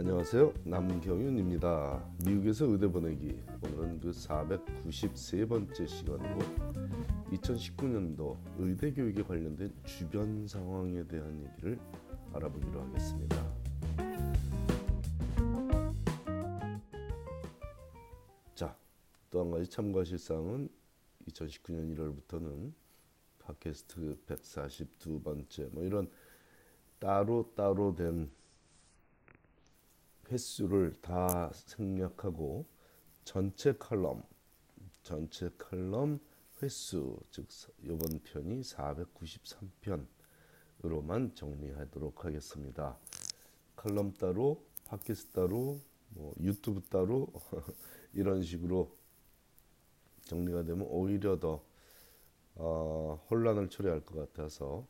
안녕하세요. 남경윤입니다. 미국에서 의대 보내기 오늘은 그 493번째 시간으로 2019년도 의대 교육에 관련된 주변 상황에 대한 얘기를 알아보기로 하겠습니다. 자, 또 한 가지 참고하실 사항은 2019년 1월부터는 팟캐스트 142번째 뭐 이런 따로 따로 된 횟수를 다 생략하고 전체 칼럼 전체 칼럼 횟수 즉 이번 편이 493편으로만 정리하도록 하겠습니다. 칼럼 따로 팟캐스트 따로 뭐 유튜브 따로 이런 식으로 정리가 되면 오히려 더 어, 혼란을 초래할 것 같아서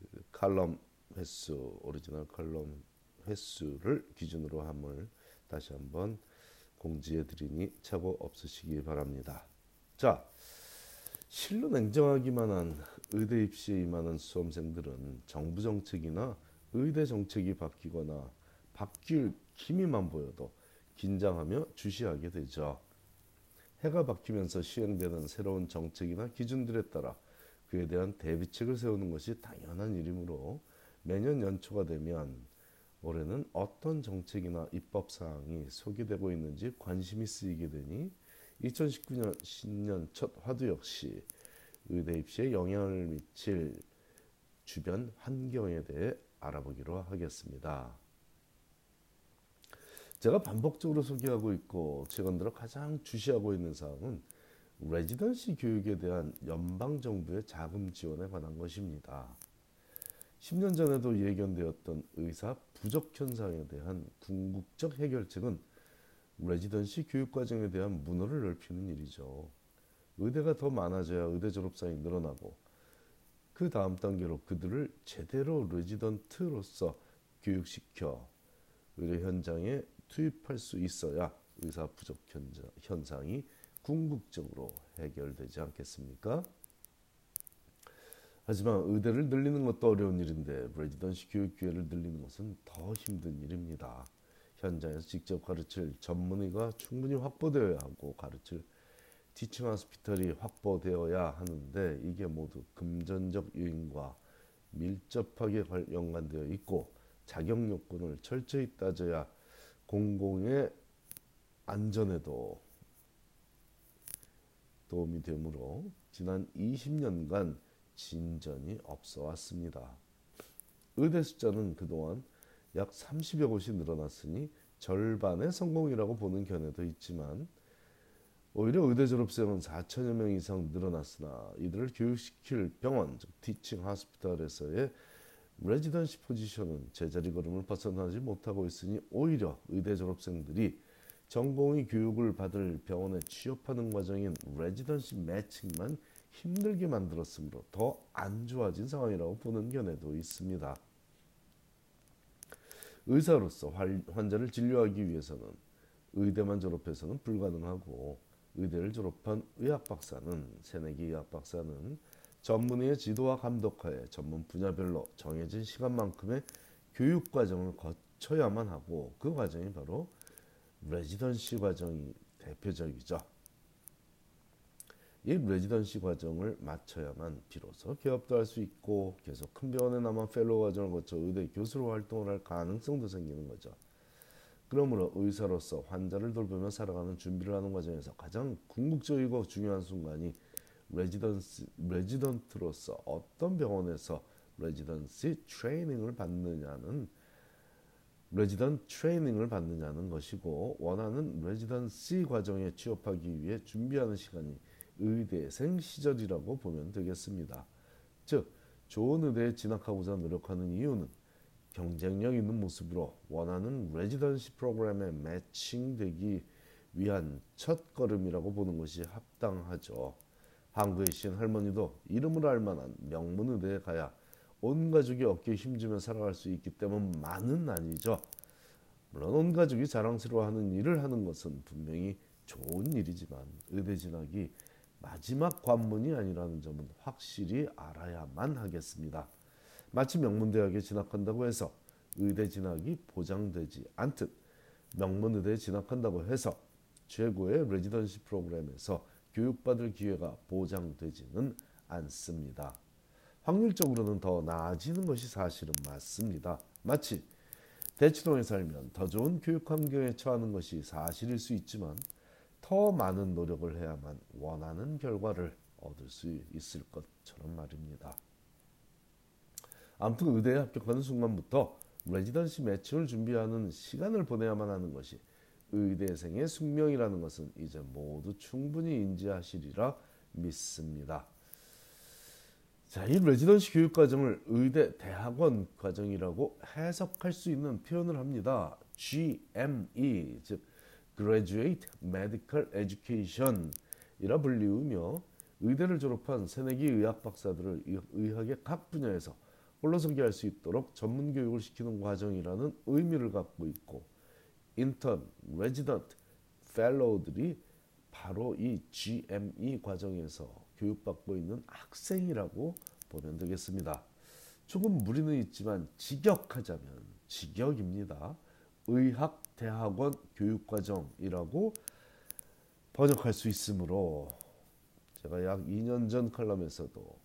그 칼럼 횟수 오리지널 칼럼 횟수를 기준으로 함을 다시 한번 공지해 드리니 착오 없으시기 바랍니다. 자, 실로 냉정하기만 한 의대 입시에 임하는 수험생들은 정부 정책이나 의대 정책이 바뀌거나 바뀔 기미만 보여도 긴장하며 주시하게 되죠. 해가 바뀌면서 시행되는 새로운 정책이나 기준들에 따라 그에 대한 대비책을 세우는 것이 당연한 일이므로 매년 연초가 되면 올해는 어떤 정책이나 입법 사항이 소개되고 있는지 관심이 쓰이게 되니 2019년 신년 첫 화두 역시 의대 입시에 영향을 미칠 주변 환경에 대해 알아보기로 하겠습니다. 제가 반복적으로 소개하고 있고 최근 들어 가장 주시하고 있는 사항은 레지던시 교육에 대한 연방 정부의 자금 지원에 관한 것입니다. 10년 전에도 예견되었던 의사 부족 현상에 대한 궁극적 해결책은 레지던시 교육 과정에 대한 문호를 넓히는 일이죠. 의대가 더 많아져야 의대 졸업생이 늘어나고 그 다음 단계로 그들을 제대로 레지던트로서 교육시켜 의료 현장에 투입할 수 있어야 의사 부족 현상이 궁극적으로 해결되지 않겠습니까? 하지만 의대를 늘리는 것도 어려운 일인데 레지던시 교육 기회를 늘리는 것은 더 힘든 일입니다. 현장에서 직접 가르칠 전문의가 충분히 확보되어야 하고 가르칠 티칭 하스피털이 확보되어야 하는데 이게 모두 금전적 요인과 밀접하게 연관되어 있고 자격 요건을 철저히 따져야 공공의 안전에도 도움이 되므로 지난 20년간 진전이 없어 왔습니다. 의대 숫자는 그동안 약 30여 곳이 늘어났으니 절반의 성공이라고 보는 견해도 있지만 오히려 의대 졸업생은 4천여 명 이상 늘어났으나 이들을 교육시킬 병원, 즉 티칭 하스피탈에서의 레지던시 포지션은 제자리 걸음을 벗어나지 못하고 있으니 오히려 의대 졸업생들이 전공의 교육을 받을 병원에 취업하는 과정인 레지던시 매칭만 힘들게 만들었으므로 더 안 좋아진 상황이라고 보는 견해도 있습니다. 의사로서 환자를 진료하기 위해서는 의대만 졸업해서는 불가능하고 의대를 졸업한 의학 박사는 새내기 의학 박사는 전문의의 지도와 감독하에 전문 분야별로 정해진 시간만큼의 교육 과정을 거쳐야만 하고 그 과정이 바로 residency 과정이 대표적이죠. 이 residency 과정을 마쳐야만 비로소 개업도 할 수 있고 계속 큰 병원에 남아 fellow 과정을 거쳐 의대 교수로 활동을 할 가능성도 생기는 거죠. 그러므로 의사로서 환자를 돌보며 살아가는 준비를 하는 과정에서 가장 궁극적이고 중요한 순간이 레지던스, 레지던트로서 어떤 병원에서 residency 트레이닝을 받느냐는 residency 트레이닝을 받느냐는 것이고 원하는 residency 과정에 취업하기 위해 준비하는 시간이 의대생 시절이라고 보면 되겠습니다. 즉 좋은 의대에 진학하고자 노력하는 이유는 경쟁력 있는 모습으로 원하는 residency 프로그램에 매칭되기 위한 첫 걸음이라고 보는 것이 합당하죠. 한국의 신 할머니도 이름을 알만한 명문 의대에 가야 온 가족이 어깨에 힘주며 살아갈 수 있기 때문만은 아니죠. 물론 온 가족이 자랑스러워하는 일을 하는 것은 분명히 좋은 일이지만 의대 진학이 마지막 관문이 아니라는 점은 확실히 알아야만 하겠습니다. 마치 명문대학에 진학한다고 해서 의대 진학이 보장되지 않듯 명문 의대에 진학한다고 해서 최고의 레지던시 프로그램에서 교육받을 기회가 보장되지는 않습니다. 확률적으로는 더 나아지는 것이 사실은 맞습니다. 마치 대치동에 살면 더 좋은 교육 환경에 처하는 것이 사실일 수 있지만 더 많은 노력을 해야만 원하는 결과를 얻을 수 있을 것처럼 말입니다. 아무튼 의대에 합격하는 순간부터 레지던시 매칭을 준비하는 시간을 보내야만 하는 것이 의대생의 숙명이라는 것은 이제 모두 충분히 인지하시리라 믿습니다. 자, 이 레지던시 교육 과정을 의대 대학원 과정이라고 해석할 수 있는 표현을 합니다. GME 즉 Graduate Medical Education이라 불리우며 의대를 졸업한 새내기 의학 박사들을 의학의 각 분야에서 홀로서기 할수 있도록 전문 교육을 시키는 과정이라는 의미를 갖고 있고 인턴, 레지던트, fellow들이 바로 이 GME 과정에서 교육받고 있는 학생이라고 보면 되겠습니다. 조금 무리는 있지만 직역하자면 직역입니다. 의학 대학원 교육과정이라고 번역할 수 있으므로 제가 약 2년 전 칼럼에서도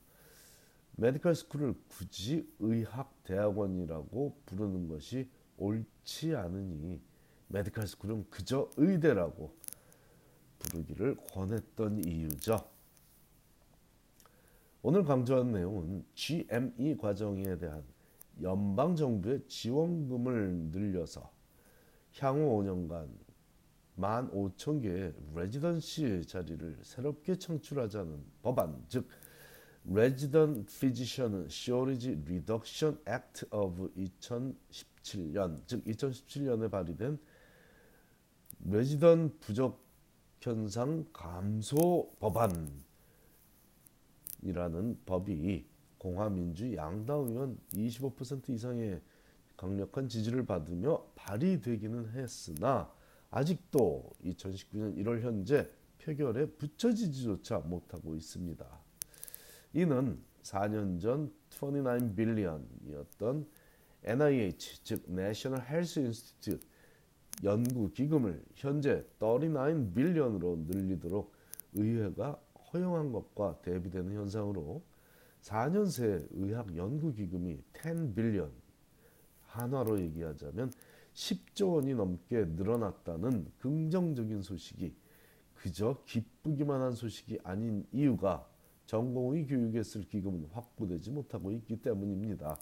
medical school을 굳이 의학 대학원이라고 부르는 것이 옳지 않으니 medical school은 그저 의대라고 부르기를 권했던 이유죠. 오늘 강조한 내용은 GME 과정에 대한 연방 정부의 지원금을 늘려서 향후 5년간 15,000개의 레지던시 자리를 새롭게 창출하자는 법안, 즉 Resident Physician Shortage Reduction Act of 2017년, 즉 2017년에 발의된 레지던 부족 현상 감소 법안이라는 법이 공화민주 양당 의원 25% 이상의 강력한 지지를 받으며 발의되기는 했으나 아직도 2019년 1월 현재 표결에 붙여지지조차 못하고 있습니다. 이는 4년 전 29 빌리언이었던 NIH 즉 National Health Institute 연구 기금을 현재 39 빌리언으로 늘리도록 의회가 허용한 것과 대비되는 현상으로 4년 새 의학 연구 기금이 10 빌리언 한화로 얘기하자면 10조 원이 넘게 늘어났다는 긍정적인 소식이 그저 기쁘기만 한 소식이 아닌 이유가 전공의 교육에 쓸 기금은 확보되지 못하고 있기 때문입니다.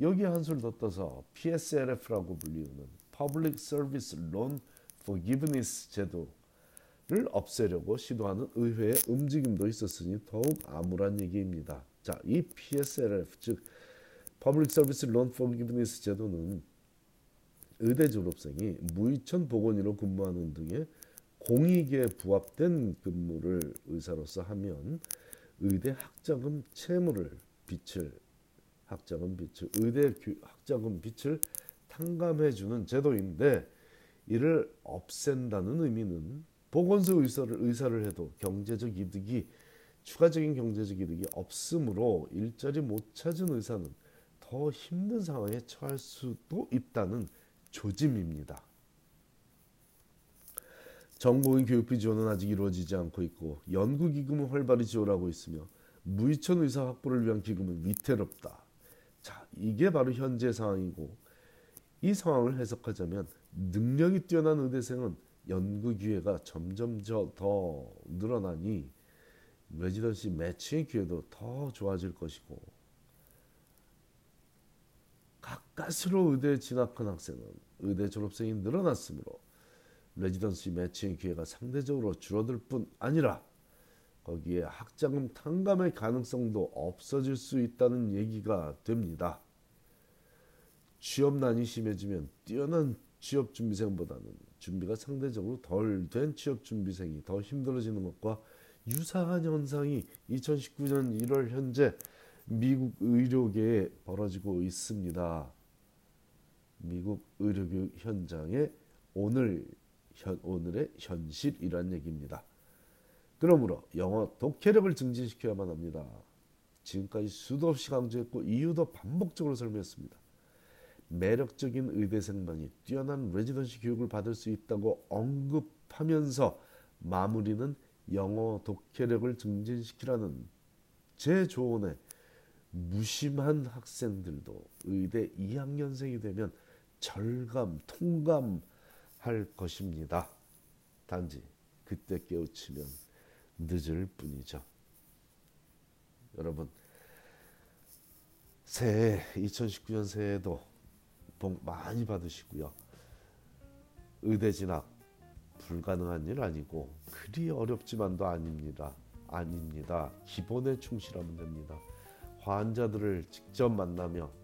여기에 한술 더 떠서 PSLF라고 불리우는 Public Service Loan Forgiveness 제도를 없애려고 시도하는 의회의 움직임도 있었으니 더욱 암울한 얘기입니다. 자, 이 PSLF 즉 Public Service Loan Forgiveness 제도는 의대 졸업생이 무이천 보건의로 근무하는 등의 공익에 부합된 근무를 의사로서 하면 의대 학자금 채무를 빚을 학자금 빚을 의대 학자금 빚을 탕감해 주는 제도인데 이를 없앤다는 의미는 보건소 의사를 의사를 해도 경제적 이득이 추가적인 경제적 이득이 없으므로 일자리 못 찾은 의사는 더 힘든 상황에 처할 수도 있다는 조짐입니다. 전공의 교육비 지원은 아직 이루어지지 않고 있고 연구기금은 활발히 지원하고 있으며 무이천 의사 확보를 위한 기금은 위태롭다. 자, 이게 바로 현재 상황이고 이 상황을 해석하자면 능력이 뛰어난 의대생은 연구 기회가 점점 더 늘어나니 레지던시 매칭의 기회도 더 좋아질 것이고 가까스로 의대에 진학한 학생은 의대 졸업생이 늘어났으므로 레지던시 매칭의 기회가 상대적으로 줄어들 뿐 아니라 거기에 학자금 탕감의 가능성도 없어질 수 있다는 얘기가 됩니다. 취업난이 심해지면 뛰어난 취업준비생보다는 준비가 상대적으로 덜 된 취업준비생이 더 힘들어지는 것과 유사한 현상이 2019년 1월 현재 미국 의료계에 벌어지고 있습니다. 미국 의료교육 현장의 오늘 현, 오늘의 현실이란 얘기입니다. 그러므로 영어 독해력을 증진시켜야만 합니다. 지금까지 수도 없이 강조했고 이유도 반복적으로 설명했습니다. 매력적인 의대생만이 뛰어난 레지던시 교육을 받을 수 있다고 언급하면서 마무리는 영어 독해력을 증진시키라는 제 조언에 무심한 학생들도 의대 2학년생이 되면 절감, 통감할 것입니다. 단지 그때 깨우치면 늦을 뿐이죠. 여러분 새해 2019년 새해도 복 많이 받으시고요. 의대 진학 불가능한 일 아니고 그리 어렵지만도 아닙니다. 아닙니다. 기본에 충실하면 됩니다. 환자들을 직접 만나며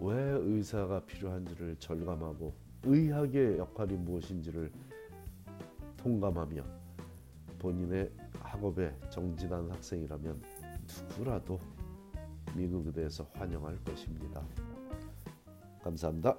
왜 의사가 필요한지를 절감하고 의학의 역할이 무엇인지를 통감하며 본인의 학업에 정진한 학생이라면 누구라도 미국 의대에서 환영할 것입니다. 감사합니다.